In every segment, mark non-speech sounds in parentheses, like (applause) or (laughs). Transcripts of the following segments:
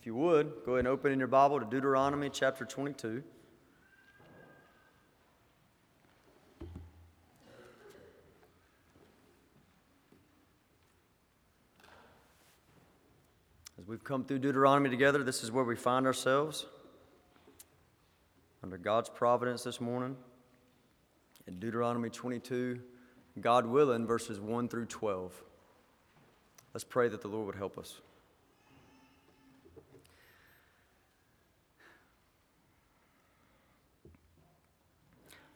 If you would, go ahead and open in your Bible to Deuteronomy chapter 22. As we've come through Deuteronomy together, this is where we find ourselves under God's providence this morning. In Deuteronomy 22, God willing, verses 1 through 12. Let's pray that the Lord would help us.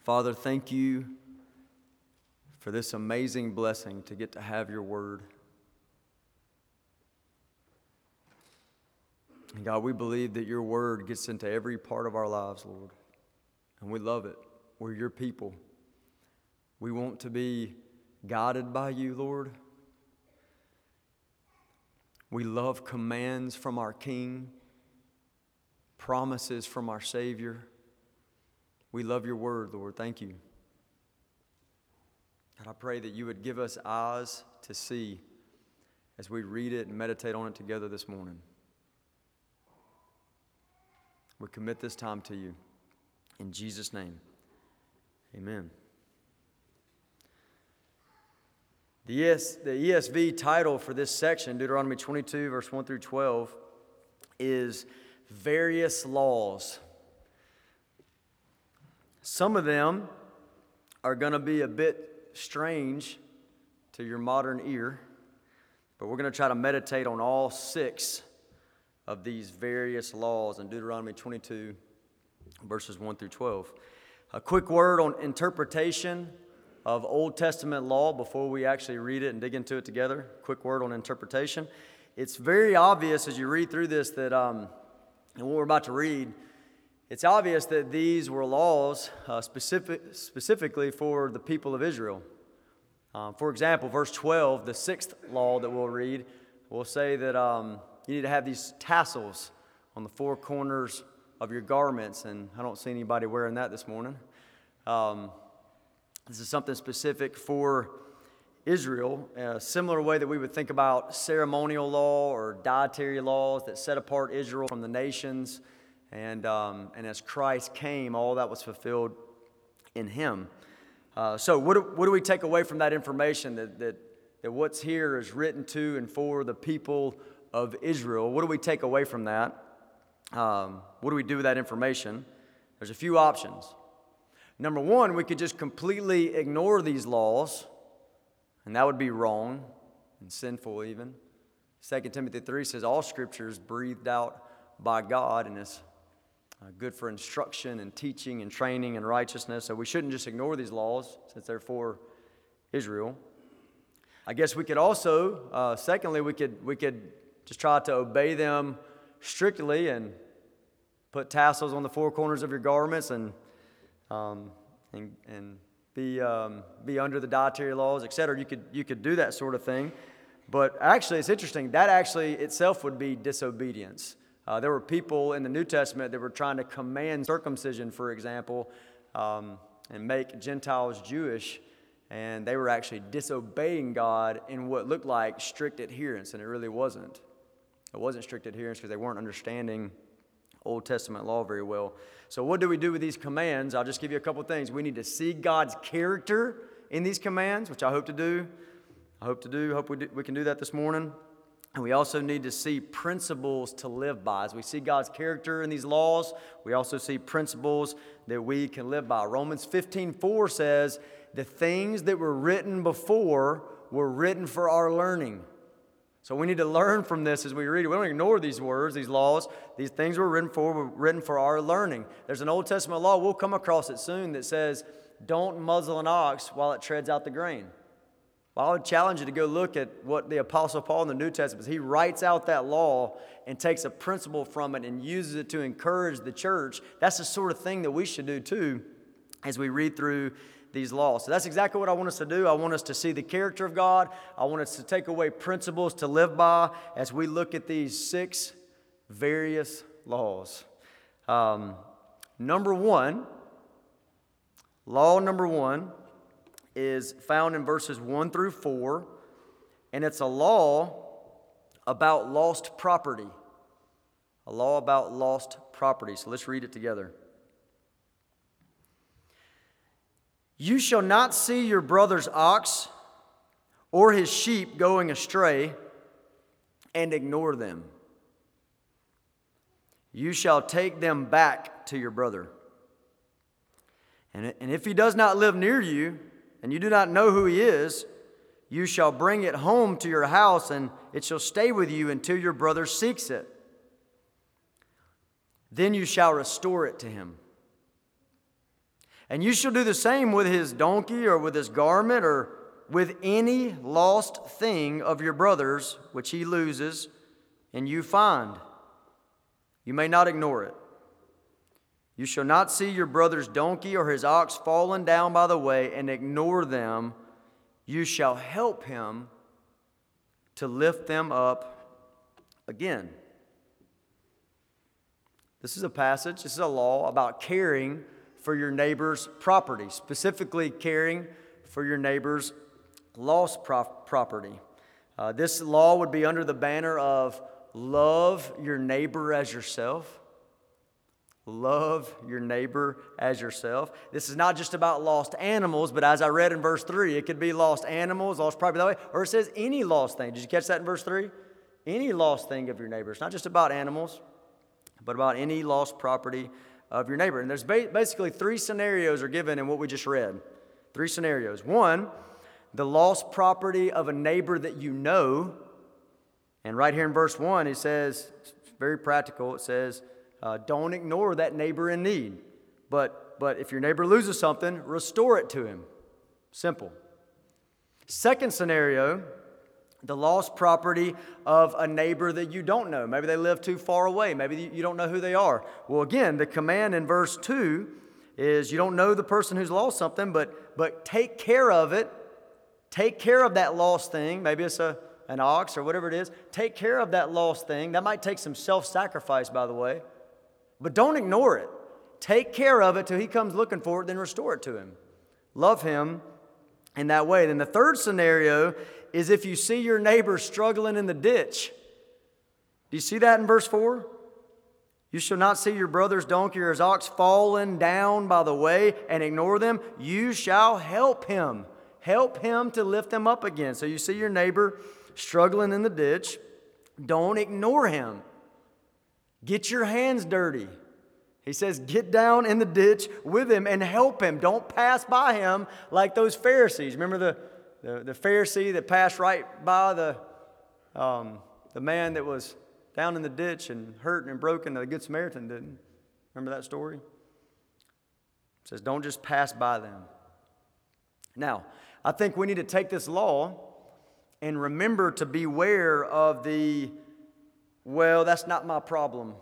Father, thank you for this amazing blessing to get to have your word. And God, we believe that your word gets into every part of our lives, Lord. And we love it. We're your people. We want to be guided by you, Lord. We love commands from our King, promises from our Savior. We love your word, Lord. Thank you. God, I pray that you would give us eyes to see as we read it and meditate on it together this morning. We commit this time to you. In Jesus' name, amen. The, ES, the ESV title for this section, Deuteronomy 22, verse 1 through 12, is Various Laws. Some of them are going to be a bit strange to your modern ear, but we're going to try to meditate on all six of these various laws in Deuteronomy 22, verses 1 through 12. A quick word on interpretation of Old Testament law before we actually read it and dig into it together. Quick word on interpretation. It's very obvious as you read through this that, um, and what we're about to read, it's obvious that these were laws uh, specific, specifically for the people of Israel. Um, for example, verse 12, the sixth law that we'll read, will say that um, you need to have these tassels on the four corners of your garments, and I don't see anybody wearing that this morning. Um, this is something specific for Israel, a similar way that we would think about ceremonial law or dietary laws that set apart Israel from the nations. And, um, and as Christ came, all that was fulfilled in him. Uh, so, what do, what do we take away from that information that, that, that what's here is written to and for the people of Israel? What do we take away from that? Um, what do we do with that information? There's a few options. Number one, we could just completely ignore these laws, and that would be wrong and sinful, even. 2 Timothy 3 says all scripture is breathed out by God and is uh, good for instruction and teaching and training and righteousness. So we shouldn't just ignore these laws since they're for Israel. I guess we could also, uh, secondly, we could, we could just try to obey them strictly and put tassels on the four corners of your garments and, um, and, and be, um, be under the dietary laws, etc. You could, you could do that sort of thing. But actually, it's interesting. That actually itself would be disobedience. Uh, there were people in the New Testament that were trying to command circumcision, for example, um, and make Gentiles Jewish, and they were actually disobeying God in what looked like strict adherence, and it really wasn't. It wasn't strict adherence because they weren't understanding Old Testament law very well. So, what do we do with these commands? I'll just give you a couple things. We need to see God's character in these commands, which I hope to do. I hope to do. Hope we, do, we can do that this morning. And we also need to see principles to live by. As we see God's character in these laws, we also see principles that we can live by. Romans 15 4 says, The things that were written before were written for our learning. So we need to learn from this as we read it. We don't ignore these words, these laws. These things were written for were written for our learning. There's an Old Testament law, we'll come across it soon, that says, Don't muzzle an ox while it treads out the grain. Well, I would challenge you to go look at what the Apostle Paul in the New Testament, he writes out that law and takes a principle from it and uses it to encourage the church. That's the sort of thing that we should do too as we read through these laws. So that's exactly what I want us to do. I want us to see the character of God. I want us to take away principles to live by as we look at these six various laws. Um, number one, law number one is found in verses 1 through 4, and it's a law about lost property. A law about lost property. So let's read it together. You shall not see your brother's ox or his sheep going astray and ignore them. You shall take them back to your brother. And, and if he does not live near you, and you do not know who he is, you shall bring it home to your house, and it shall stay with you until your brother seeks it. Then you shall restore it to him. And you shall do the same with his donkey, or with his garment, or with any lost thing of your brother's which he loses and you find. You may not ignore it. You shall not see your brother's donkey or his ox fallen down by the way and ignore them. You shall help him to lift them up again. This is a passage, this is a law about caring for your neighbor's property, specifically caring for your neighbor's lost property. Uh, this law would be under the banner of love your neighbor as yourself. Love your neighbor as yourself. This is not just about lost animals, but as I read in verse 3, it could be lost animals, lost property that way, or it says any lost thing. Did you catch that in verse 3? Any lost thing of your neighbor. It's not just about animals, but about any lost property of your neighbor. And there's basically three scenarios are given in what we just read. Three scenarios. One, the lost property of a neighbor that you know. And right here in verse 1, it says, it's very practical. It says, uh, don't ignore that neighbor in need. But, but if your neighbor loses something, restore it to him. Simple. Second scenario, the lost property of a neighbor that you don't know. Maybe they live too far away. Maybe you don't know who they are. Well, again, the command in verse 2 is you don't know the person who's lost something, but, but take care of it Take care of that lost thing. Maybe it's a, an ox or whatever it is. Take care of that lost thing. That might take some self sacrifice, by the way. But don't ignore it. Take care of it till he comes looking for it, then restore it to him. Love him in that way. Then the third scenario is if you see your neighbor struggling in the ditch. Do you see that in verse 4? You shall not see your brother's donkey or his ox fallen down by the way and ignore them. You shall help him Help him to lift them up again. So you see your neighbor struggling in the ditch. Don't ignore him. Get your hands dirty. He says, Get down in the ditch with him and help him. Don't pass by him like those Pharisees. Remember the, the, the Pharisee that passed right by the, um, the man that was down in the ditch and hurt and broken? The Good Samaritan didn't. Remember that story? Says, Don't just pass by them. Now, I think we need to take this law and remember to beware of the, well, that's not my problem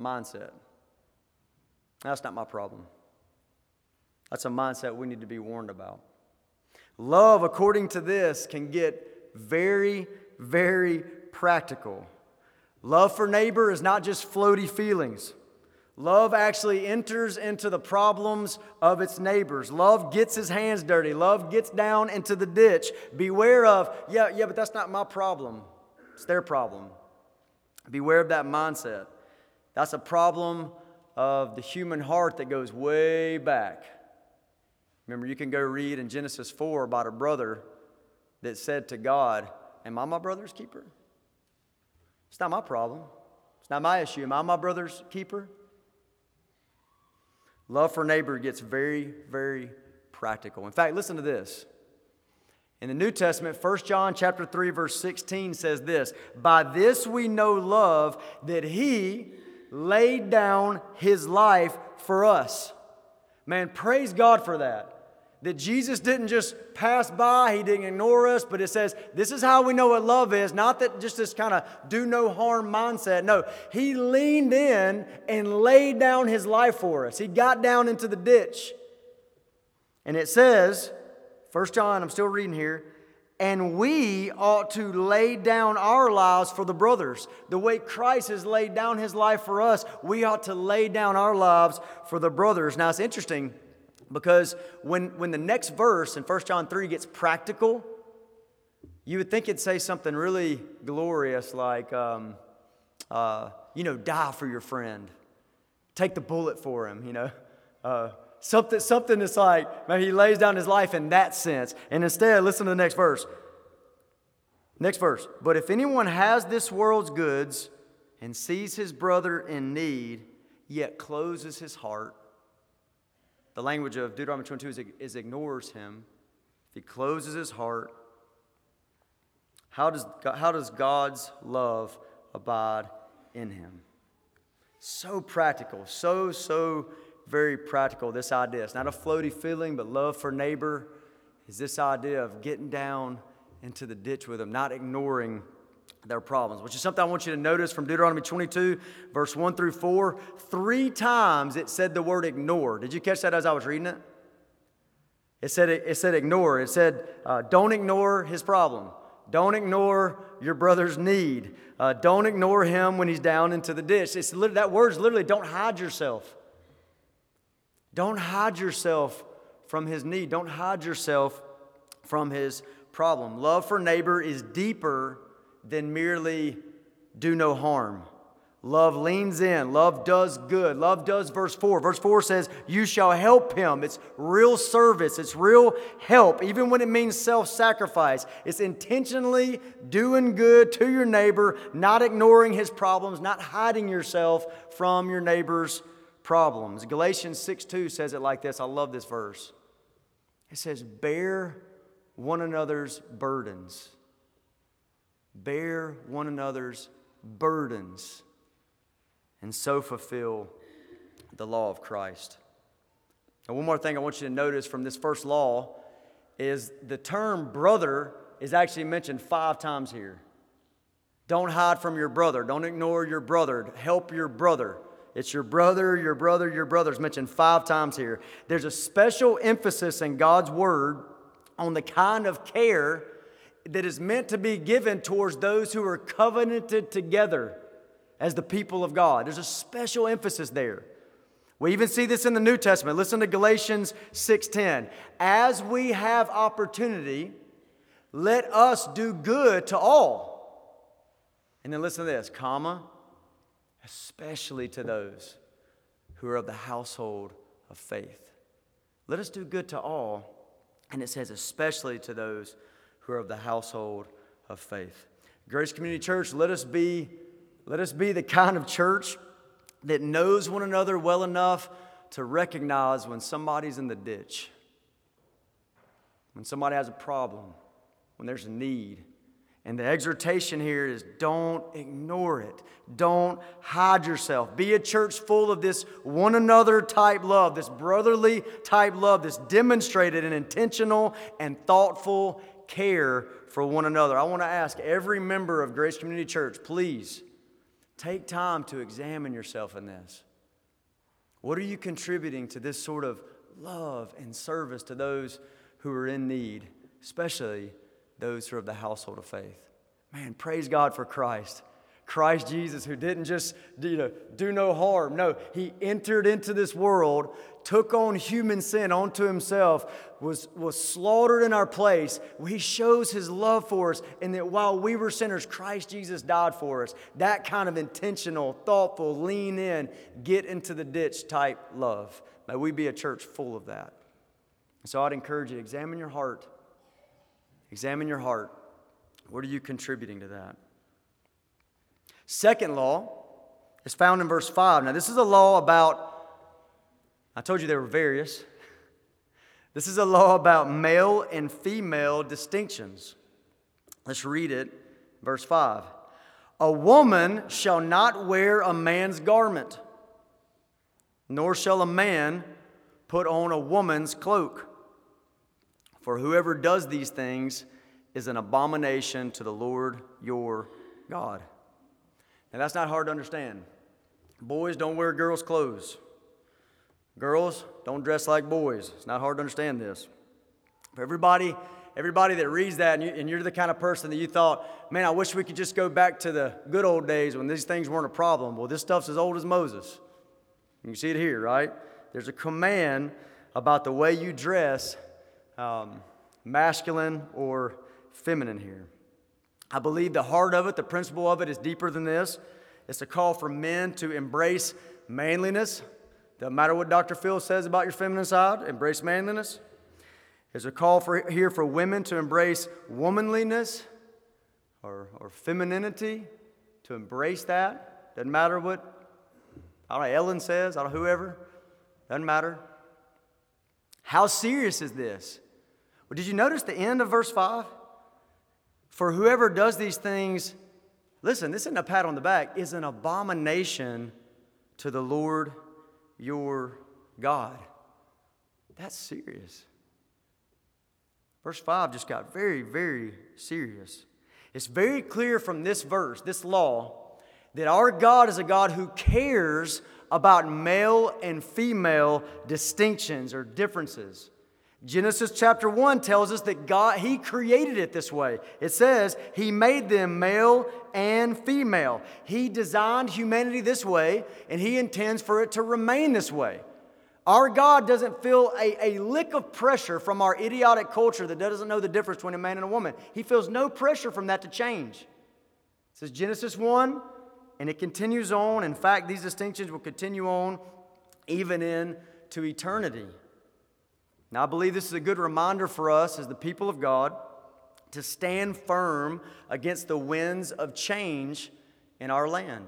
mindset. That's not my problem. That's a mindset we need to be warned about. Love, according to this, can get very, very practical. Love for neighbor is not just floaty feelings. Love actually enters into the problems of its neighbors. Love gets his hands dirty. Love gets down into the ditch. Beware of, yeah, yeah, but that's not my problem. It's their problem. Beware of that mindset. That's a problem of the human heart that goes way back. Remember, you can go read in Genesis 4 about a brother that said to God, Am I my brother's keeper? It's not my problem. It's not my issue. Am I my brother's keeper? Love for neighbor gets very, very practical. In fact, listen to this. In the New Testament, 1 John chapter 3 verse 16 says this, "By this we know love that he laid down his life for us." Man, praise God for that that Jesus didn't just pass by, he didn't ignore us, but it says this is how we know what love is. Not that just this kind of do no harm mindset. No, he leaned in and laid down his life for us. He got down into the ditch. And it says, First John, I'm still reading here, and we ought to lay down our lives for the brothers. The way Christ has laid down his life for us, we ought to lay down our lives for the brothers. Now it's interesting because when, when the next verse in 1 John 3 gets practical, you would think it'd say something really glorious like, um, uh, you know, die for your friend, take the bullet for him, you know. Uh, something, something that's like, maybe he lays down his life in that sense. And instead, listen to the next verse. Next verse. But if anyone has this world's goods and sees his brother in need, yet closes his heart, the language of Deuteronomy 22 is, is ignores him. If he closes his heart, how does, how does God's love abide in him? So practical, so, so very practical, this idea. It's not a floaty feeling, but love for neighbor is this idea of getting down into the ditch with them, not ignoring their problems, which is something I want you to notice from Deuteronomy 22, verse 1 through 4. Three times it said the word ignore. Did you catch that as I was reading it? It said, it said ignore. It said, uh, don't ignore his problem. Don't ignore your brother's need. Uh, don't ignore him when he's down into the ditch. It's that word's literally don't hide yourself. Don't hide yourself from his need. Don't hide yourself from his problem. Love for neighbor is deeper than merely do no harm. Love leans in. Love does good. Love does verse 4. Verse 4 says, You shall help him. It's real service. It's real help, even when it means self sacrifice. It's intentionally doing good to your neighbor, not ignoring his problems, not hiding yourself from your neighbor's problems. Galatians 6 2 says it like this. I love this verse. It says, Bear one another's burdens. Bear one another's burdens and so fulfill the law of Christ. And one more thing I want you to notice from this first law is the term brother is actually mentioned five times here. Don't hide from your brother. Don't ignore your brother. Help your brother. It's your brother, your brother, your brother is mentioned five times here. There's a special emphasis in God's word on the kind of care that is meant to be given towards those who are covenanted together as the people of God. There's a special emphasis there. We even see this in the New Testament. Listen to Galatians 6:10. As we have opportunity, let us do good to all. And then listen to this, comma, especially to those who are of the household of faith. Let us do good to all, and it says especially to those who are of the household of faith. Grace Community Church, let us be let us be the kind of church that knows one another well enough to recognize when somebody's in the ditch, when somebody has a problem, when there's a need. And the exhortation here is don't ignore it. Don't hide yourself. Be a church full of this one another type love, this brotherly type love that's demonstrated in intentional and thoughtful care for one another. I want to ask every member of Grace Community Church, please Take time to examine yourself in this. What are you contributing to this sort of love and service to those who are in need, especially those who are of the household of faith? Man, praise God for Christ. Christ Jesus, who didn't just you know, do no harm. No, he entered into this world, took on human sin onto himself, was, was slaughtered in our place. He shows his love for us, and that while we were sinners, Christ Jesus died for us. That kind of intentional, thoughtful, lean in, get into the ditch type love. May we be a church full of that. So I'd encourage you, examine your heart. Examine your heart. What are you contributing to that? Second law is found in verse 5. Now, this is a law about, I told you there were various. (laughs) This is a law about male and female distinctions. Let's read it. Verse 5. A woman shall not wear a man's garment, nor shall a man put on a woman's cloak. For whoever does these things is an abomination to the Lord your God. And that's not hard to understand. Boys don't wear girls' clothes. Girls don't dress like boys. It's not hard to understand this. For everybody, everybody that reads that, and, you, are the kind of person that you thought, man, I wish we could just go back to the good old days when these things weren't a problem. Well, this stuff's as old as Moses. You can see it here, right? There's a command about the way you dress, um, masculine or feminine here. I believe the heart of it, the principle of it, is deeper than this. It's a call for men to embrace manliness. Doesn't matter what Dr. Phil says about your feminine side, embrace manliness. There's a call for, here for women to embrace womanliness or, or femininity, to embrace that. Doesn't matter what, I don't know, Ellen says, I don't know, whoever. Doesn't matter. How serious is this? Well, did you notice the end of verse 5? For whoever does these things, listen, this isn't a pat on the back, is an abomination to the Lord your God. That's serious. Verse 5 just got very, very serious. It's very clear from this verse, this law, that our God is a God who cares about male and female distinctions or differences. Genesis chapter 1 tells us that God, He created it this way. It says, He made them male and female. He designed humanity this way, and He intends for it to remain this way. Our God doesn't feel a, a lick of pressure from our idiotic culture that doesn't know the difference between a man and a woman. He feels no pressure from that to change. It says Genesis 1, and it continues on. In fact, these distinctions will continue on even into eternity. Now, I believe this is a good reminder for us as the people of God to stand firm against the winds of change in our land.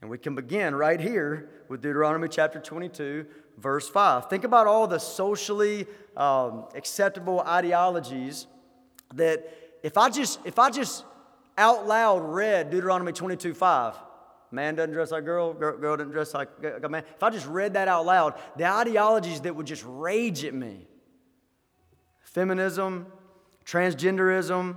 And we can begin right here with Deuteronomy chapter 22, verse 5. Think about all the socially um, acceptable ideologies that if I just if I just out loud read Deuteronomy 22, 5, man doesn't dress like a girl, girl, girl doesn't dress like a man. If I just read that out loud, the ideologies that would just rage at me feminism, transgenderism,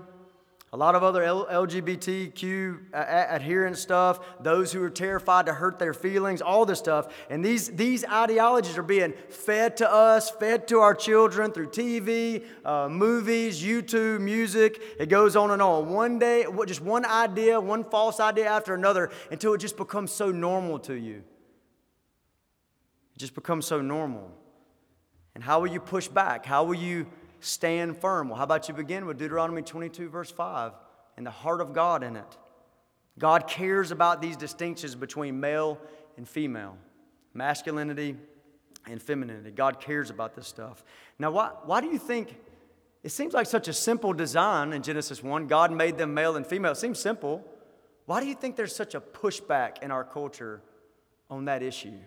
a lot of other LGBTQ adherent stuff, those who are terrified to hurt their feelings, all this stuff. And these, these ideologies are being fed to us, fed to our children through TV, uh, movies, YouTube, music. It goes on and on. One day, just one idea, one false idea after another until it just becomes so normal to you. It just becomes so normal. And how will you push back? How will you stand firm. Well, how about you begin with Deuteronomy 22, verse 5, and the heart of God in it? God cares about these distinctions between male and female, masculinity and femininity. God cares about this stuff. Now, why, why do you think it seems like such a simple design in Genesis 1? God made them male and female. It seems simple. Why do you think there's such a pushback in our culture on that issue?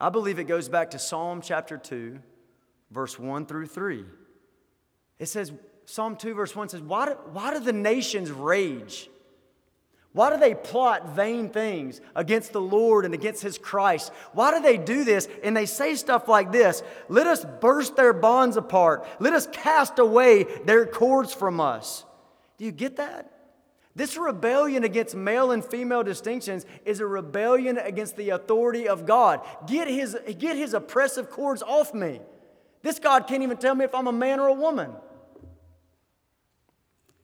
I believe it goes back to Psalm chapter 2, verse 1 through 3. It says, Psalm 2, verse 1 says, Why do, why do the nations rage? Why do they plot vain things against the Lord and against His Christ? Why do they do this? And they say stuff like this Let us burst their bonds apart. Let us cast away their cords from us. Do you get that? This rebellion against male and female distinctions is a rebellion against the authority of God. Get his, get his oppressive cords off me. This God can't even tell me if I'm a man or a woman.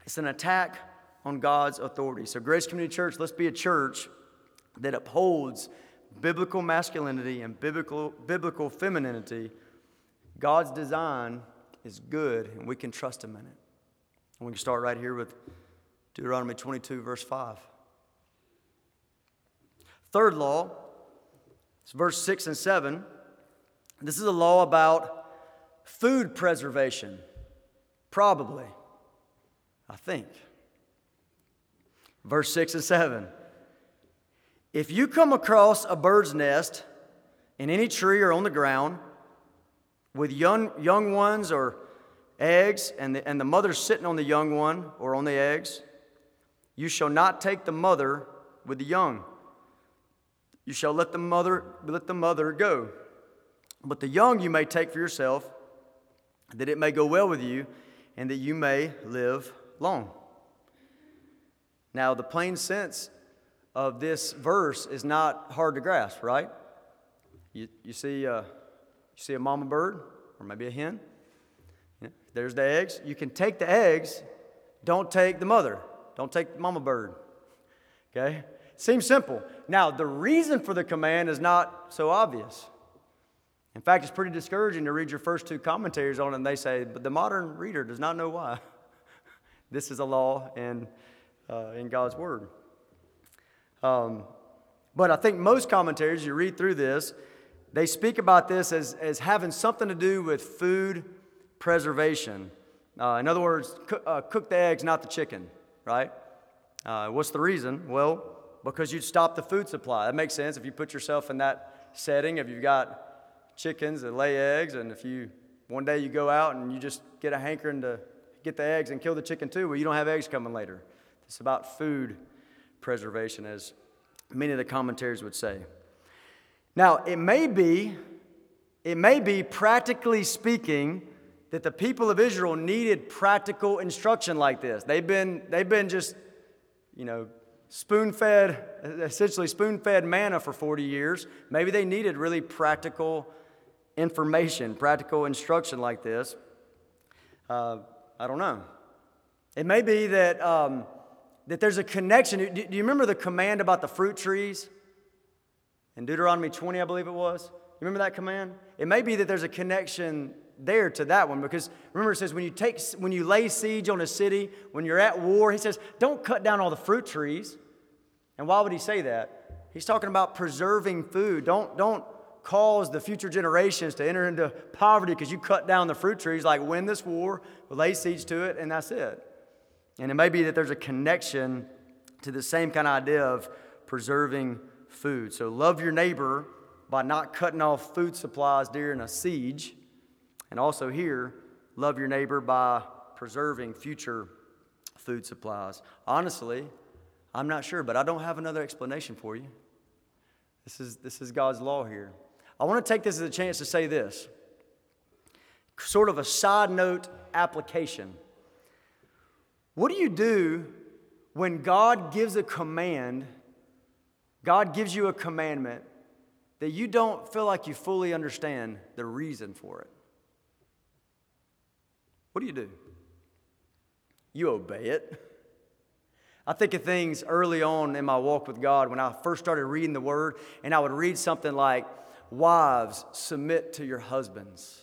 It's an attack on God's authority. So, Grace Community Church, let's be a church that upholds biblical masculinity and biblical, biblical femininity. God's design is good, and we can trust Him in it. And we can start right here with Deuteronomy 22, verse 5. Third law, it's verse 6 and 7. This is a law about Food preservation. Probably. I think. Verse 6 and 7. If you come across a bird's nest in any tree or on the ground with young, young ones or eggs, and the, and the mother sitting on the young one or on the eggs, you shall not take the mother with the young. You shall let the mother, let the mother go. But the young you may take for yourself that it may go well with you and that you may live long. Now, the plain sense of this verse is not hard to grasp, right? You, you, see, uh, you see a mama bird or maybe a hen. Yeah, there's the eggs. You can take the eggs, don't take the mother, don't take the mama bird. Okay? Seems simple. Now, the reason for the command is not so obvious. In fact, it's pretty discouraging to read your first two commentaries on it, and they say, but the modern reader does not know why. (laughs) this is a law in, uh, in God's Word. Um, but I think most commentaries, you read through this, they speak about this as, as having something to do with food preservation. Uh, in other words, cook, uh, cook the eggs, not the chicken, right? Uh, what's the reason? Well, because you'd stop the food supply. That makes sense if you put yourself in that setting. If you've got chickens that lay eggs, and if you one day you go out and you just get a hankering to get the eggs and kill the chicken too, well, you don't have eggs coming later. It's about food preservation, as many of the commentaries would say. Now, it may be, it may be practically speaking, that the people of Israel needed practical instruction like this. They've been, they've been just, you know, spoon fed, (laughs) essentially spoon fed manna for 40 years. Maybe they needed really practical information, practical instruction like this. Uh, I don't know. It may be that, um, that there's a connection. Do, do you remember the command about the fruit trees? In Deuteronomy 20, I believe it was. You remember that command? It may be that there's a connection there to that one because remember it says when you take when you lay siege on a city, when you're at war, he says, don't cut down all the fruit trees. And why would he say that? He's talking about preserving food. Don't don't cause the future generations to enter into poverty because you cut down the fruit trees, like win this war, lay siege to it, and that's it. And it may be that there's a connection to the same kind of idea of preserving food. So love your neighbor by not cutting off food supplies during a siege. And also here, love your neighbor by preserving future food supplies. Honestly, I'm not sure, but I don't have another explanation for you. This is, this is God's law here. I want to take this as a chance to say this sort of a side note application. What do you do when God gives a command God gives you a commandment that you don't feel like you fully understand the reason for it. What do you do? You obey it. I think of things early on in my walk with God when I first started reading the Word, and I would read something like, Wives, submit to your husbands.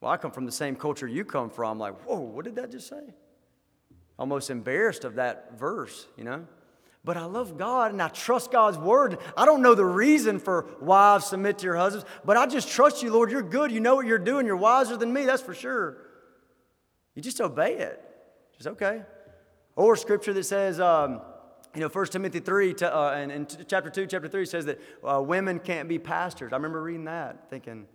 Well, I come from the same culture you come from. I'm like, whoa, what did that just say? Almost embarrassed of that verse, you know? But I love God and I trust God's word. I don't know the reason for wives submit to your husbands, but I just trust you, Lord. You're good. You know what you're doing. You're wiser than me, that's for sure. You just obey it. Just okay. Or scripture that says, um, you know, 1 Timothy 3 to, uh, and, and chapter 2, chapter 3 says that uh, women can't be pastors. I remember reading that, thinking,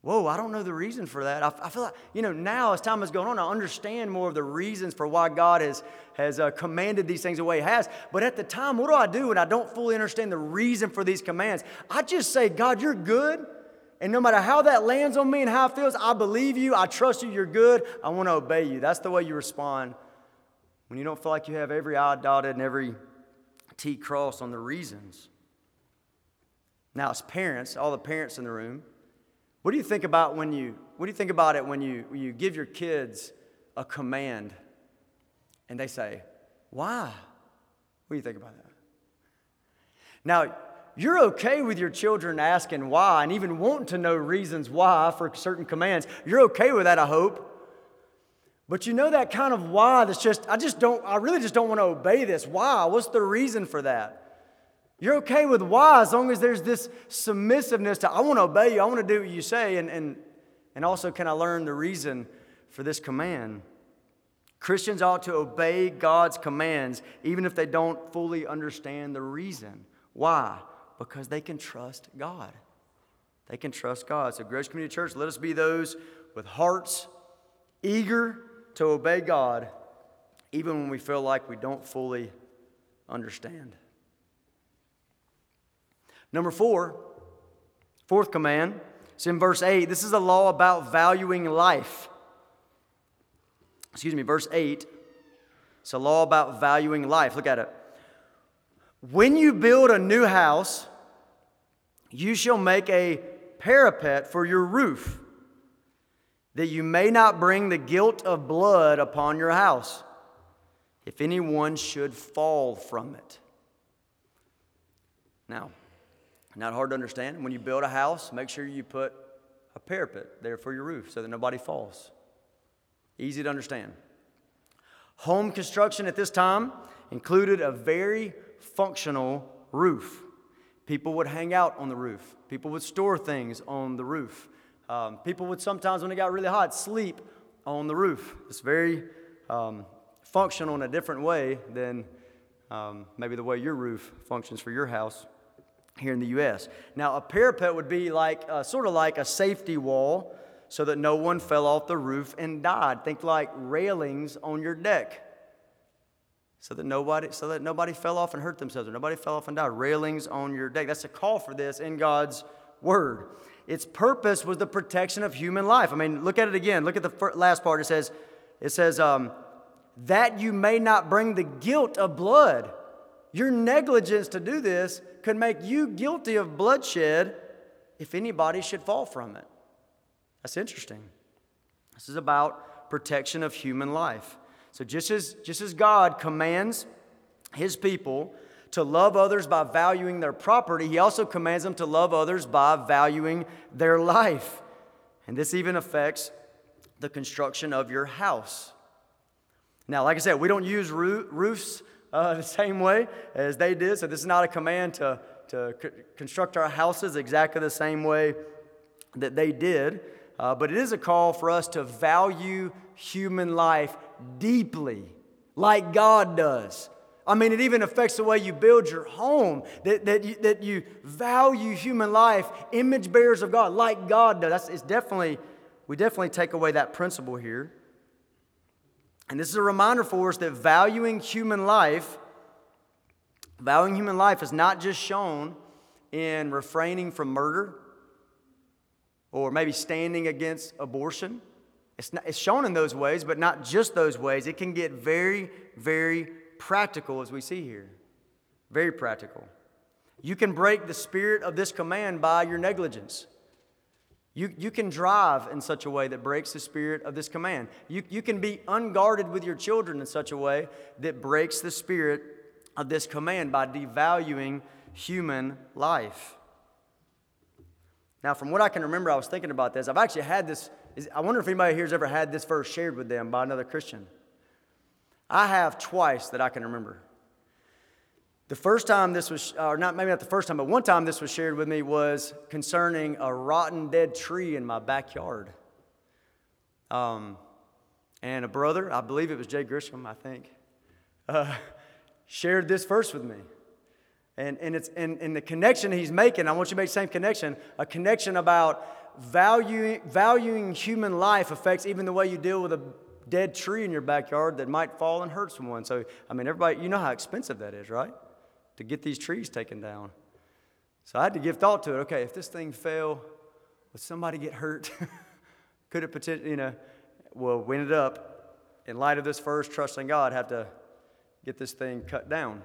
Whoa, I don't know the reason for that. I, I, feel like, you know, now as time has gone on, I understand more of the reasons for why God has, has uh, commanded these things the way He has. But at the time, what do I do when I don't fully understand the reason for these commands? I just say, God, you're good. And no matter how that lands on me and how it feels, I believe you. I trust you. You're good. I want to obey you. That's the way you respond when you don't feel like you have every I dotted and every T cross on the reasons. Now, as parents, all the parents in the room, what do you think about when you what do you think about it when you when you give your kids a command and they say, "Why?" What do you think about that? Now, you're okay with your children asking why and even wanting to know reasons why for certain commands. You're okay with that, I hope. But you know that kind of why that's just, I just don't, I really just don't want to obey this. Why? What's the reason for that? You're okay with why as long as there's this submissiveness to, I want to obey you, I want to do what you say, and, and, and also can I learn the reason for this command? Christians ought to obey God's commands even if they don't fully understand the reason. Why? Because they can trust God. They can trust God. So, Grace Community Church, let us be those with hearts eager to obey God even when we feel like we don't fully understand. Number four, fourth command, it's in verse 8. This is a law about valuing life. Excuse me, verse 8. It's a law about valuing life. Look at it. When you build a new house, you shall make a parapet for your roof, that you may not bring the guilt of blood upon your house, if anyone should fall from it. Now, not hard to understand. When you build a house, make sure you put a parapet there for your roof so that nobody falls. Easy to understand. Home construction at this time, included a very functional roof. People would hang out on the roof, people would store things on the roof. Um, people would sometimes, when it got really hot, sleep on the roof. It's very um, functional in a different way than um, maybe the way your roof functions for your house here in the U.S. Now, a parapet would be like uh, sort of like a safety wall so that no one fell off the roof and died. Think like railings on your deck. So that nobody, so that nobody fell off and hurt themselves, or nobody fell off and died. Railings on your deck. That's a call for this in God's word. Its purpose was the protection of human life. I mean, look at it again. Look at the last part. It says, it says, um, that you may not bring the guilt of blood. Your negligence to do this could make you guilty of bloodshed if anybody should fall from it. That's interesting. This is about protection of human life. So just as just as God commands his people to love others by valuing their property, he also commands them to love others by valuing their life. And this even affects the construction of your house. Now, like I said, we don't use roofs uh, (laughs) the same way as they did, so this is not a command to, to construct our houses exactly the same way that they did. Uh, but it is a call for us to value human life deeply, like God does. I mean, it even affects the way you build your home, that, that, you, that you value human life, image bearers of God, like God does. That's, it's definitely, we definitely take away that principle here. And this is a reminder for us that valuing human life, valuing human life is not just shown in refraining from murder or maybe standing against abortion. It's, not, it's shown in those ways, but not just those ways. It can get very, very practical as we see here. Very practical. You can break the spirit of this command by your negligence. You, you can drive in such a way that breaks the spirit of this command. You, you can be unguarded with your children in such a way that breaks the spirit of this command by devaluing human life. Now, from what I can remember, I was thinking about this. I've actually had this. I wonder if anybody here has ever had this verse shared with them by another Christian. I have twice that I can remember. The first time this was, or not maybe not the first time, but one time this was shared with me was concerning a rotten dead tree in my backyard. Um, and a brother, I believe it was Jay Grisham, I think, uh, (laughs) shared this verse with me. And, and, it's, and, and the connection he's making, I want you to make the same connection, a connection about valuing, valuing human life affects even the way you deal with a dead tree in your backyard that might fall and hurt someone. So, I mean, everybody, you know how expensive that is, right? To get these trees taken down. So I had to give thought to it. Okay, if this thing fell, would somebody get hurt? (laughs) Could it potentially, you know? Well, we ended up, in light of this first, trusting God, have to get this thing cut down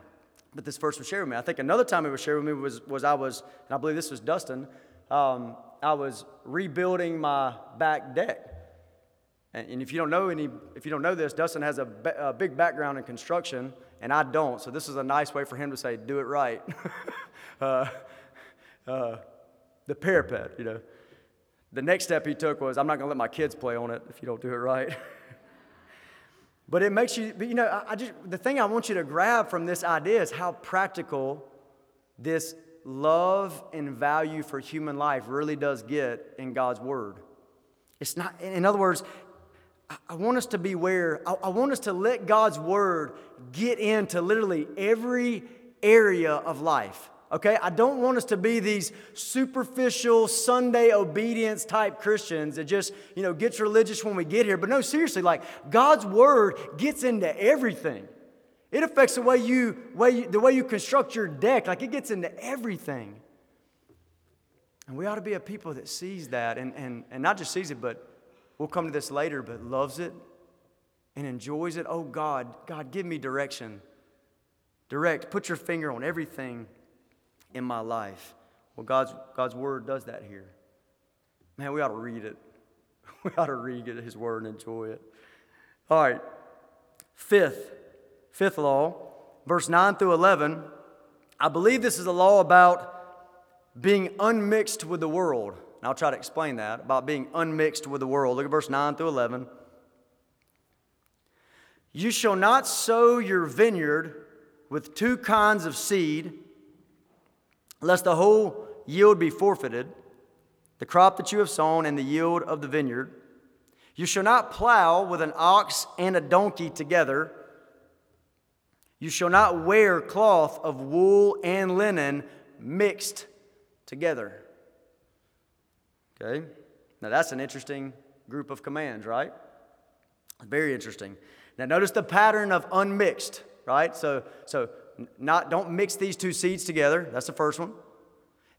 but this verse was shared with me. I think another time it was shared with me was, was I was, and I believe this was Dustin, um, I was rebuilding my back deck. And, if you don't know any, if you don't know this, Dustin has a, a, big background in construction, and I don't. So this is a nice way for him to say, "Do it right." (laughs) uh, uh, the parapet, you know. The next step he took was, "I'm not going to let my kids play on it if you don't do it right." (laughs) But it makes you, but you know, I, I just, the thing I want you to grab from this idea is how practical this love and value for human life really does get in God's Word. It's not, in other words, I want us to beware. I want us to let God's Word get into literally every area of life. Okay? I don't want us to be these superficial Sunday obedience type Christians that just, you know, gets religious when we get here. But no, seriously, like God's word gets into everything. It affects the way you, way you, the way you construct your deck. Like it gets into everything. And we ought to be a people that sees that and, and, and not just sees it, but we'll come to this later, but loves it and enjoys it. Oh God, God, give me direction. Direct, put your finger on everything in my life. Well, God's, God's word does that here. Man, we ought to read it. (laughs) We ought to read his word and enjoy it. All right. Fifth, fifth law, verse 9 through 11. I believe this is a law about being unmixed with the world. And I'll try to explain that about being unmixed with the world. Look at verse 9 through 11. You shall not sow your vineyard with two kinds of seed, lest the whole yield be forfeited, the crop that you have sown and the yield of the vineyard. You shall not plow with an ox and a donkey together. You shall not wear cloth of wool and linen mixed together. Okay? Now that's an interesting group of commands, right? Very interesting. Now notice the pattern of unmixed, right? So so not don't mix these two seeds together. That's the first one.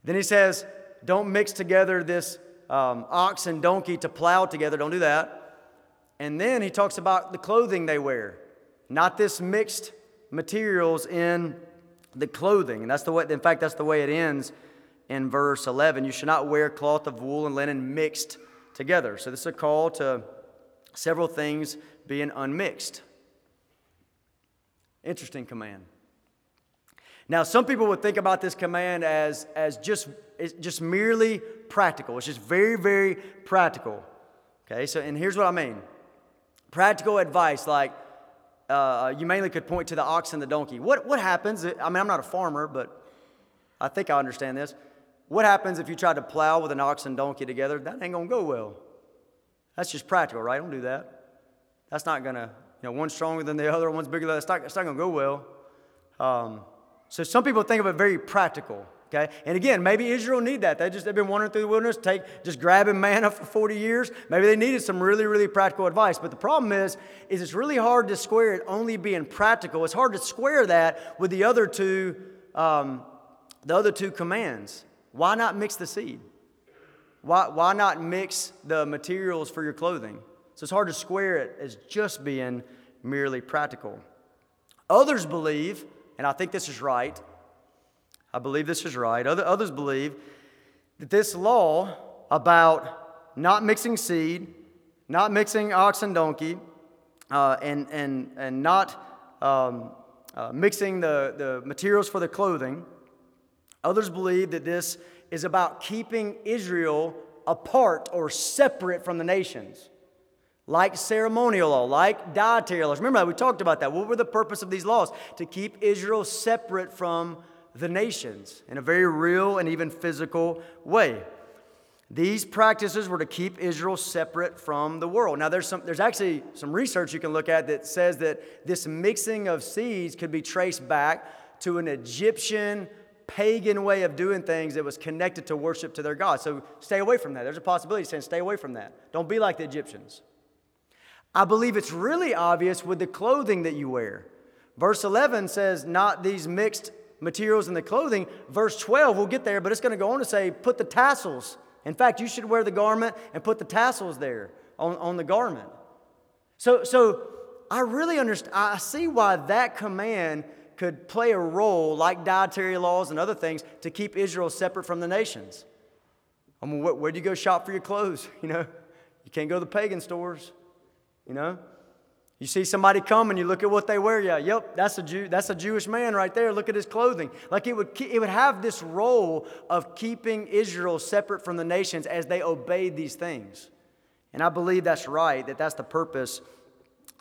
Then he says, don't mix together this um, ox and donkey to plow together. Don't do that. And then he talks about the clothing they wear, not this mixed materials in the clothing. And that's the way, in fact, that's the way it ends in verse 11. You should not wear cloth of wool and linen mixed together. So this is a call to several things being unmixed. Interesting command. Now, some people would think about this command as, as just, just merely practical. It's just very, very practical. Okay, so, and here's what I mean practical advice like uh, you mainly could point to the ox and the donkey. What, what happens? I mean, I'm not a farmer, but I think I understand this. What happens if you try to plow with an ox and donkey together? That ain't gonna go well. That's just practical, right? Don't do that. That's not gonna, you know, one's stronger than the other, one's bigger than the other. It's not, gonna go well. Um, so some people think of it very practical. Okay? And again, maybe Israel need that. They just they've been wandering through the wilderness, take just grabbing manna for 40 years. Maybe they needed some really, really practical advice. But the problem is, is it's really hard to square it only being practical. It's hard to square that with the other two, um, the other two commands. Why not mix the seed? Why, why not mix the materials for your clothing? So it's hard to square it as just being merely practical. Others believe and I think this is right. I believe this is right. Other, others believe that this law about not mixing seed, not mixing ox and donkey, uh, and, and, and not um, uh, mixing the, the materials for the clothing, others believe that this is about keeping Israel apart or separate from the nations like ceremonial law, like dietary laws. Remember, we talked about that. What were the purpose of these laws? To keep Israel separate from the nations in a very real and even physical way. These practices were to keep Israel separate from the world. Now, there's, some, there's actually some research you can look at that says that this mixing of seeds could be traced back to an Egyptian pagan way of doing things that was connected to worship to their God. So stay away from that. There's a possibility saying stay away from that. Don't be like the Egyptians. I believe it's really obvious with the clothing that you wear. Verse 11 says, not these mixed materials in the clothing. Verse 12, we'll get there, but it's going to go on to say, put the tassels. In fact, you should wear the garment and put the tassels there on, on the garment. So, so I really understand, I see why that command could play a role, like dietary laws and other things, to keep Israel separate from the nations. I mean, where, where do you go shop for your clothes? (laughs) You know, you can't go to the pagan stores. You know? You see somebody come and you look at what they wear. Yeah, yep, that's a Jew. That's a Jewish man right there. Look at his clothing. Like it would, it would have this role of keeping Israel separate from the nations as they obeyed these things. And I believe that's right. That that's the purpose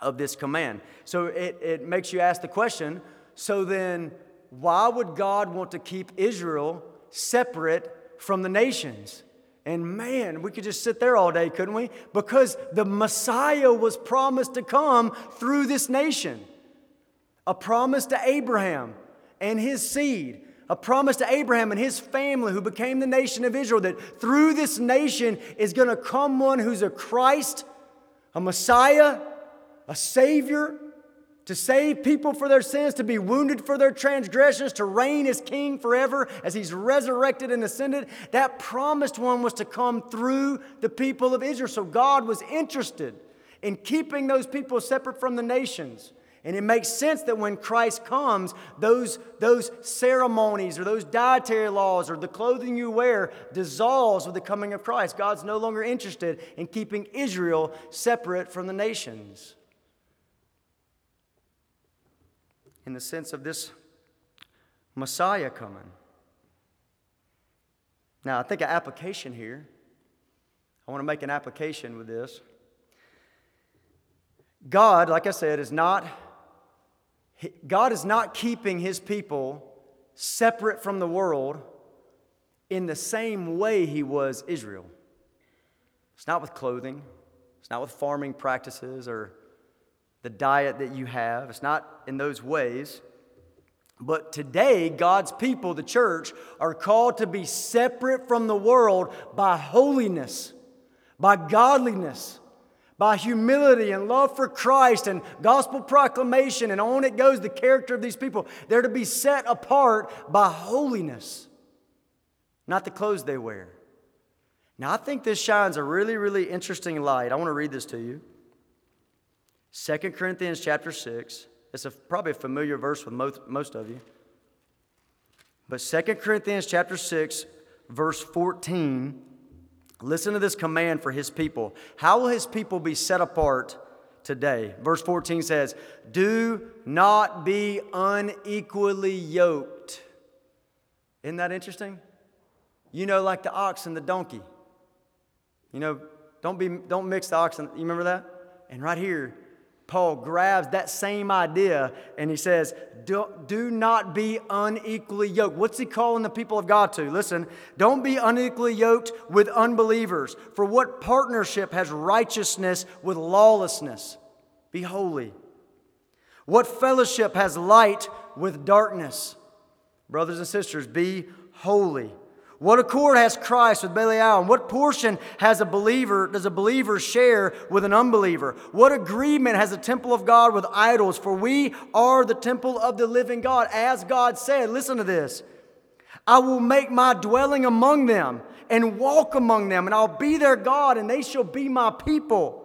of this command. So it, it makes you ask the question. So then, why would God want to keep Israel separate from the nations? And man, we could just sit there all day, couldn't we? Because the Messiah was promised to come through this nation. A promise to Abraham and his seed. A promise to Abraham and his family who became the nation of Israel that through this nation is going to come one who's a Christ, a Messiah, a Savior, to save people for their sins, to be wounded for their transgressions, to reign as king forever as he's resurrected and ascended. That promised one was to come through the people of Israel. So God was interested in keeping those people separate from the nations. And it makes sense that when Christ comes, those, those ceremonies or those dietary laws or the clothing you wear dissolves with the coming of Christ. God's no longer interested in keeping Israel separate from the nations. In the sense of this Messiah coming. Now, I think an application here. I want to make an application with this. God, like I said, is not God is not keeping his people separate from the world in the same way he was Israel. It's not with clothing, it's not with farming practices or the diet that you have. It's not in those ways. But today, God's people, the church, are called to be separate from the world by holiness, by godliness, by humility and love for Christ and gospel proclamation, and on it goes the character of these people. They're to be set apart by holiness, not the clothes they wear. Now, I think this shines a really, really interesting light. I want to read this to you. 2 Corinthians chapter 6. It's a, probably a familiar verse with most, most of you. But 2 Corinthians chapter 6, verse 14, listen to this command for his people. How will his people be set apart today? Verse 14 says, Do not be unequally yoked. Isn't that interesting? You know, like the ox and the donkey. You know, don't, be, don't mix the ox and, you remember that? And right here, Paul grabs that same idea and he says, do, do, not be unequally yoked. What's he calling the people of God to? Listen, don't be unequally yoked with unbelievers. For what partnership has righteousness with lawlessness? Be holy. What fellowship has light with darkness? Brothers and sisters, be holy. What accord has Christ with Belial? And what portion has a believer, does a believer share with an unbeliever? What agreement has the temple of God with idols? For we are the temple of the living God. As God said, listen to this I will make my dwelling among them and walk among them, and I'll be their God, and they shall be my people.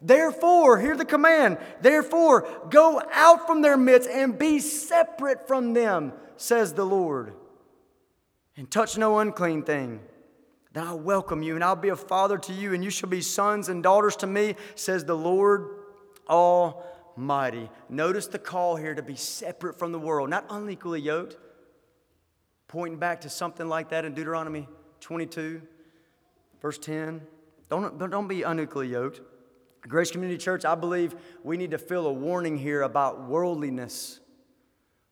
Therefore, hear the command. Therefore, go out from their midst and be separate from them, says the Lord and touch no unclean thing. Then I'll welcome you, and I'll be a father to you, and you shall be sons and daughters to me, says the Lord Almighty. Notice the call here to be separate from the world, not unequally yoked. Pointing back to something like that in Deuteronomy 22, verse 10. Don't, don't be unequally yoked. Grace Community Church, I believe we need to feel a warning here about worldliness.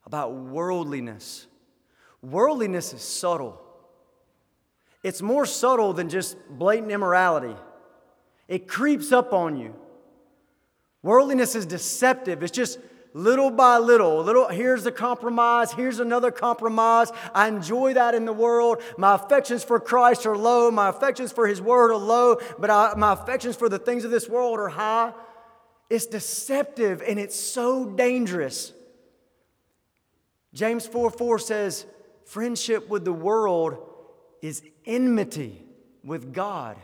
About worldliness. Worldliness is subtle. It's more subtle than just blatant immorality. It creeps up on you. Worldliness is deceptive. It's just little by little, little here's a compromise, here's another compromise. I enjoy that in the world. My affections for Christ are low, my affections for his word are low, but I, my affections for the things of this world are high. It's deceptive and it's so dangerous. James 4 4 says, Friendship with the world is enmity with God.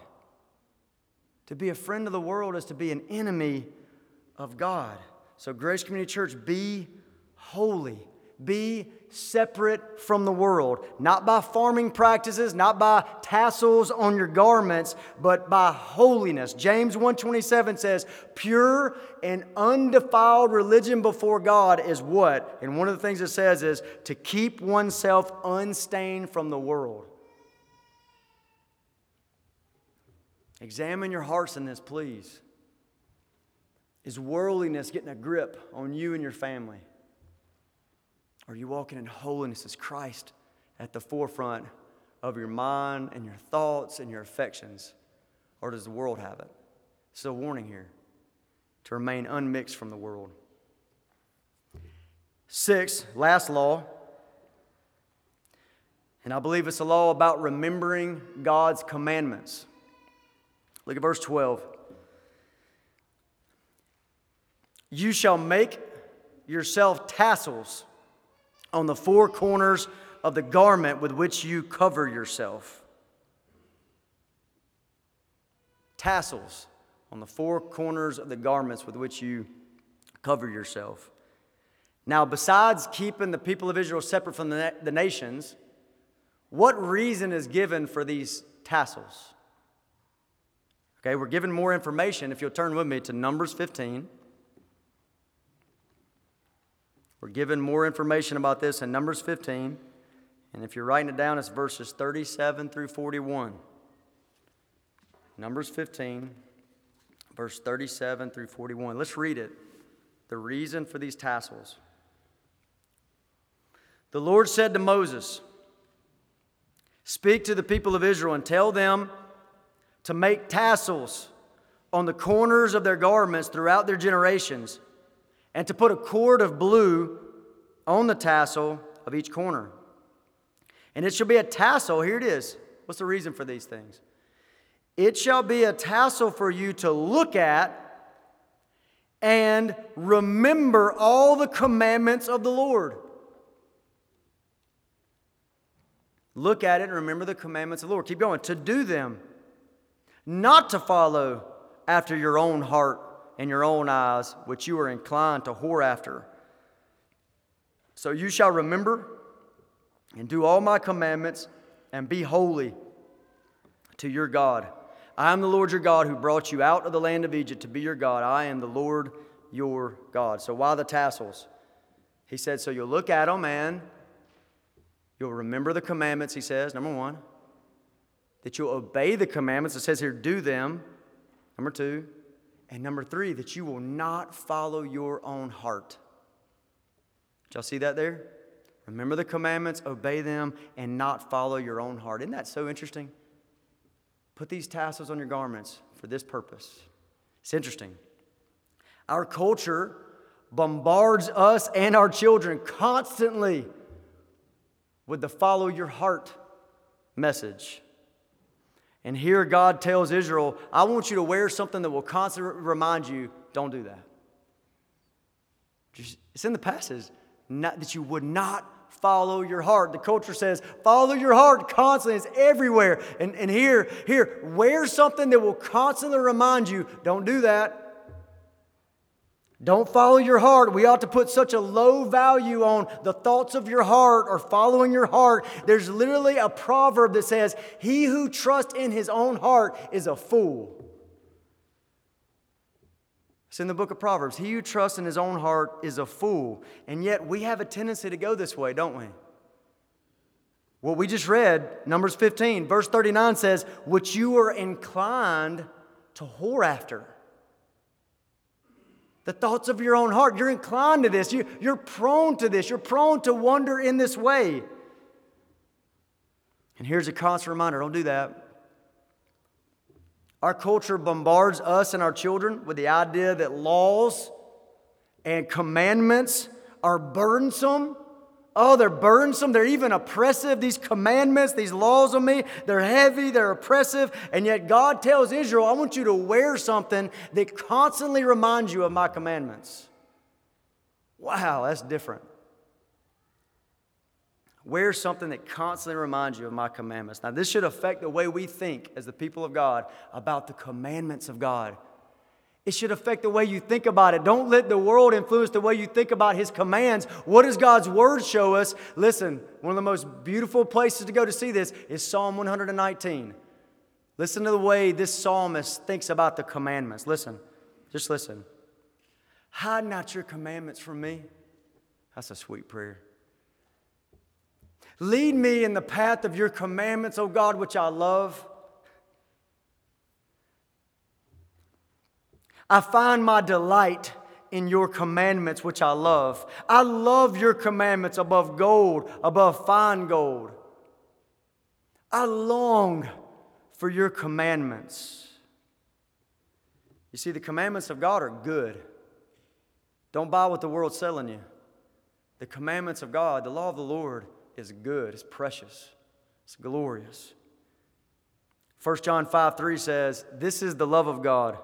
To be a friend of the world is to be an enemy of God. So, Grace Community Church, be holy. Be separate from the world, not by farming practices, not by tassels on your garments, but by holiness. James 1:27 says, "Pure and undefiled religion before God is what?" And one of the things it says is to keep oneself unstained from the world. Examine your hearts in this, please. Is worldliness getting a grip on you and your family? Are you walking in holiness as Christ at the forefront of your mind and your thoughts and your affections? Or does the world have it? So, warning here to remain unmixed from the world. Six, last law. And I believe it's a law about remembering God's commandments. Look at verse 12. You shall make yourself tassels on the four corners of the garment with which you cover yourself. Tassels on the four corners of the garments with which you cover yourself. Now, besides keeping the people of Israel separate from the, the nations, what reason is given for these tassels? Okay, we're given more information. If you'll turn with me to Numbers 15. We're given more information about this in Numbers 15. And if you're writing it down, it's verses 37 through 41. Numbers 15, verse 37 through 41. Let's read it. The reason for these tassels. The Lord said to Moses, Speak to the people of Israel and tell them to make tassels on the corners of their garments throughout their generations, and to put a cord of blue on the tassel of each corner. And it shall be a tassel, here it is. What's the reason for these things? It shall be a tassel for you to look at and remember all the commandments of the Lord. Look at it and remember the commandments of the Lord. Keep going. To do them, not to follow after your own heart and your own eyes, which you are inclined to whore after. So you shall remember and do all my commandments and be holy to your God. I am the Lord your God who brought you out of the land of Egypt to be your God. I am the Lord your God. So why the tassels? He said, so you'll look at them and you'll remember the commandments, he says, number one. That you'll obey the commandments. It says here, do them. Number two. And number three, that you will not follow your own heart. Did y'all see that there? Remember the commandments, obey them, and not follow your own heart. Isn't that so interesting? Put these tassels on your garments for this purpose. It's interesting. Our culture bombards us and our children constantly with the follow your heart message. And here God tells Israel, I want you to wear something that will constantly remind you don't do that. It's in the passage not, that you would not follow your heart. The culture says, follow your heart constantly. It's everywhere. And, and here, here, wear something that will constantly remind you don't do that. Don't follow your heart. We ought to put such a low value on the thoughts of your heart or following your heart. There's literally a proverb that says, He who trusts in his own heart is a fool. It's in the book of Proverbs. He who trusts in his own heart is a fool. And yet we have a tendency to go this way, don't we? What we just read, Numbers 15, verse 39 says, Which you are inclined to whore after. The thoughts of your own heart. You're inclined to this. You, you're prone to this. You're prone to wander in this way. And here's a constant reminder don't do that. Our culture bombards us and our children with the idea that laws and commandments are burdensome. Oh, they're burdensome. They're even oppressive. These commandments, these laws on me, they're heavy, they're oppressive. And yet God tells Israel, I want you to wear something that constantly reminds you of my commandments. Wow, that's different. Wear something that constantly reminds you of my commandments. Now, this should affect the way we think as the people of God about the commandments of God. It should affect the way you think about it. Don't let the world influence the way you think about His commands. What does God's Word show us? Listen, one of the most beautiful places to go to see this is Psalm 119. Listen to the way this psalmist thinks about the commandments. Listen, just listen. Hide not your commandments from me. That's a sweet prayer. Lead me in the path of your commandments, O God, which I love. I find my delight in your commandments, which I love. I love your commandments above gold, above fine gold. I long for your commandments. You see, the commandments of God are good. Don't buy what the world's selling you. The commandments of God, the law of the Lord, is good, it's precious, it's glorious. 1 John 5 3 says, This is the love of God.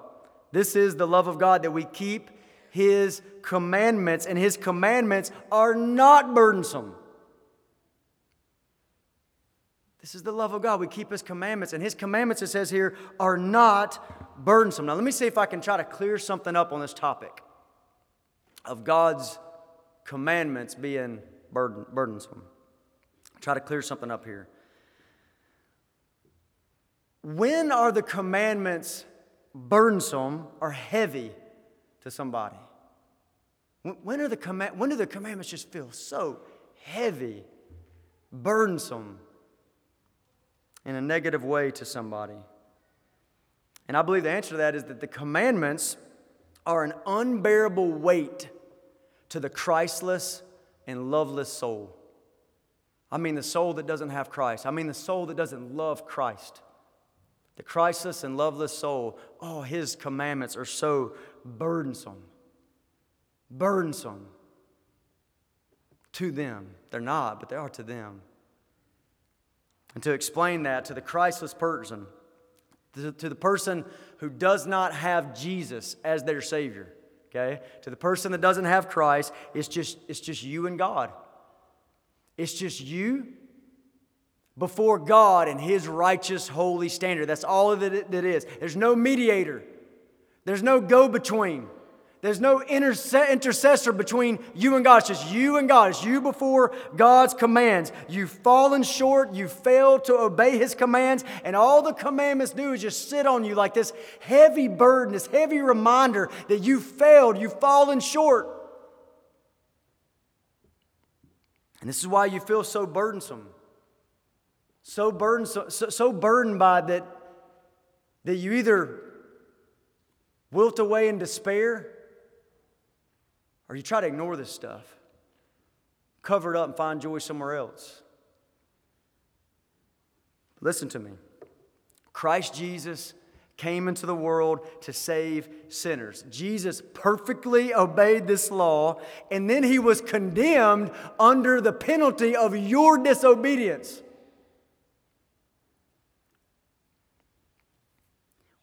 This is the love of God that we keep His commandments, and His commandments are not burdensome. This is the love of God. We keep His commandments, and His commandments, it says here, are not burdensome. Now, let me see if I can try to clear something up on this topic of God's commandments being burden, burdensome. Try to clear something up here. When are the commandments burdensome or heavy to somebody? When, are the command, when do the commandments just feel so heavy, burdensome in a negative way to somebody? And I believe the answer to that is that the commandments are an unbearable weight to the Christless and loveless soul. I mean the soul that doesn't have Christ. I mean the soul that doesn't love Christ. The Christless and loveless soul, oh, his commandments are so burdensome. Burdensome to them. They're not, but they are to them. And to explain that to the Christless person, to, to the person who does not have Jesus as their Savior, okay? To the person that doesn't have Christ, it's just, it's just you and God. It's just you before God and His righteous, holy standard. That's all that it is. There's no mediator, there's no go between. There's no intercessor between you and God. It's just you and God. It's you before God's commands. You've fallen short. You failed to obey His commands. And all the commandments do is just sit on you like this heavy burden, this heavy reminder that you failed. You've fallen short. And this is why you feel so burdensome. So burdened, so, so burdened by that, that you either wilt away in despair or you try to ignore this stuff, cover it up and find joy somewhere else. Listen to me. Christ Jesus came into the world to save sinners. Jesus perfectly obeyed this law, and then he was condemned under the penalty of your disobedience.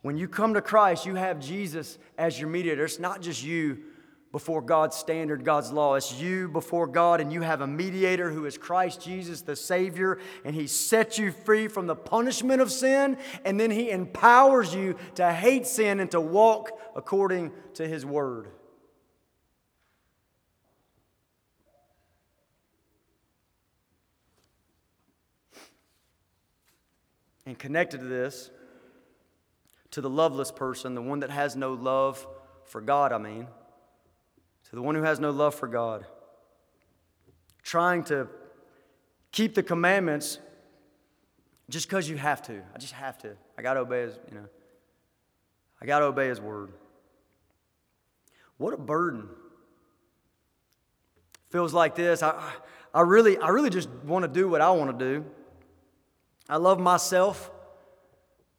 When you come to Christ, you have Jesus as your mediator. It's not just you before God's standard, God's law. It's you before God, and you have a mediator who is Christ Jesus, the Savior, and He sets you free from the punishment of sin, and then He empowers you to hate sin and to walk according to His Word. And connected to this, to the loveless person, the one that has no love for God, I mean to the one who has no love for God, trying to keep the commandments just because you have to. I just have to. I got to obey his, you know, I got to obey his word. What a burden. Feels like this. I, I really, I really just want to do what I want to do. I love myself.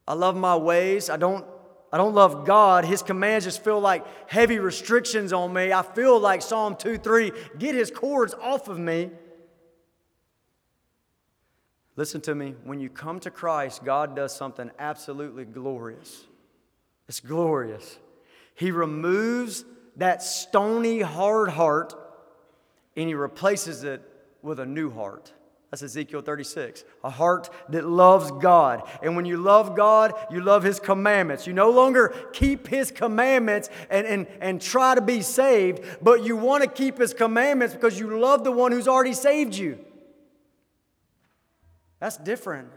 I love my ways. I don't I don't love God. His commands just feel like heavy restrictions on me. I feel like Psalm 2 3, get his cords off of me. Listen to me. When you come to Christ, God does something absolutely glorious. It's glorious. He removes that stony, hard heart and he replaces it with a new heart. That's Ezekiel 36. A heart that loves God. And when you love God, you love His commandments. You no longer keep His commandments and, and, and try to be saved, but you want to keep His commandments because you love the one who's already saved you. That's different.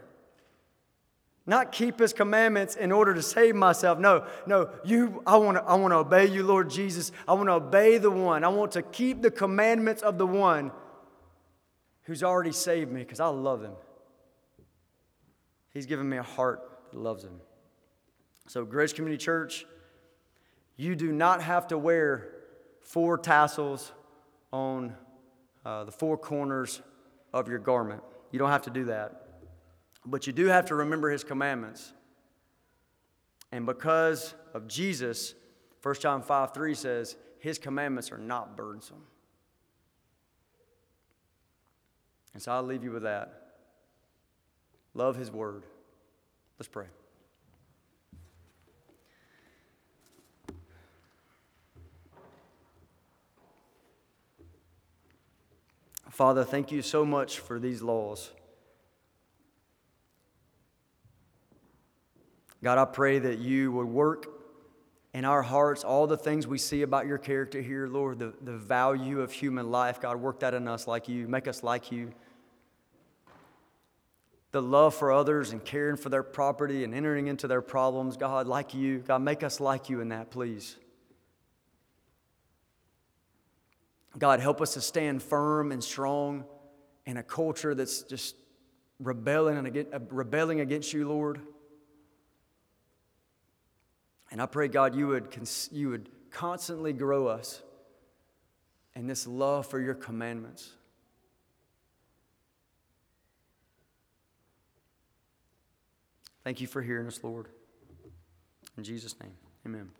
Not keep his commandments in order to save myself. No, no, you I want to I want to obey you, Lord Jesus. I want to obey the one. I want to keep the commandments of the one who's already saved me because I love him. He's given me a heart that loves him. So, Grace Community Church, you do not have to wear four tassels on uh, the four corners of your garment. You don't have to do that. But you do have to remember his commandments. And because of Jesus, 1 John 5 3 says, his commandments are not burdensome. And so I'll leave you with that. Love His Word. Let's pray. Father, thank you so much for these laws. God, I pray that you would work in our hearts all the things we see about your character here, Lord, the, the value of human life. God, work that in us like you, make us like you the love for others and caring for their property and entering into their problems. God, like you, God, make us like you in that, please. God, help us to stand firm and strong in a culture that's just rebelling, and against, rebelling against you, Lord. And I pray, God, you would, you would constantly grow us in this love for your commandments. Thank you for hearing us, Lord. In Jesus' name, amen.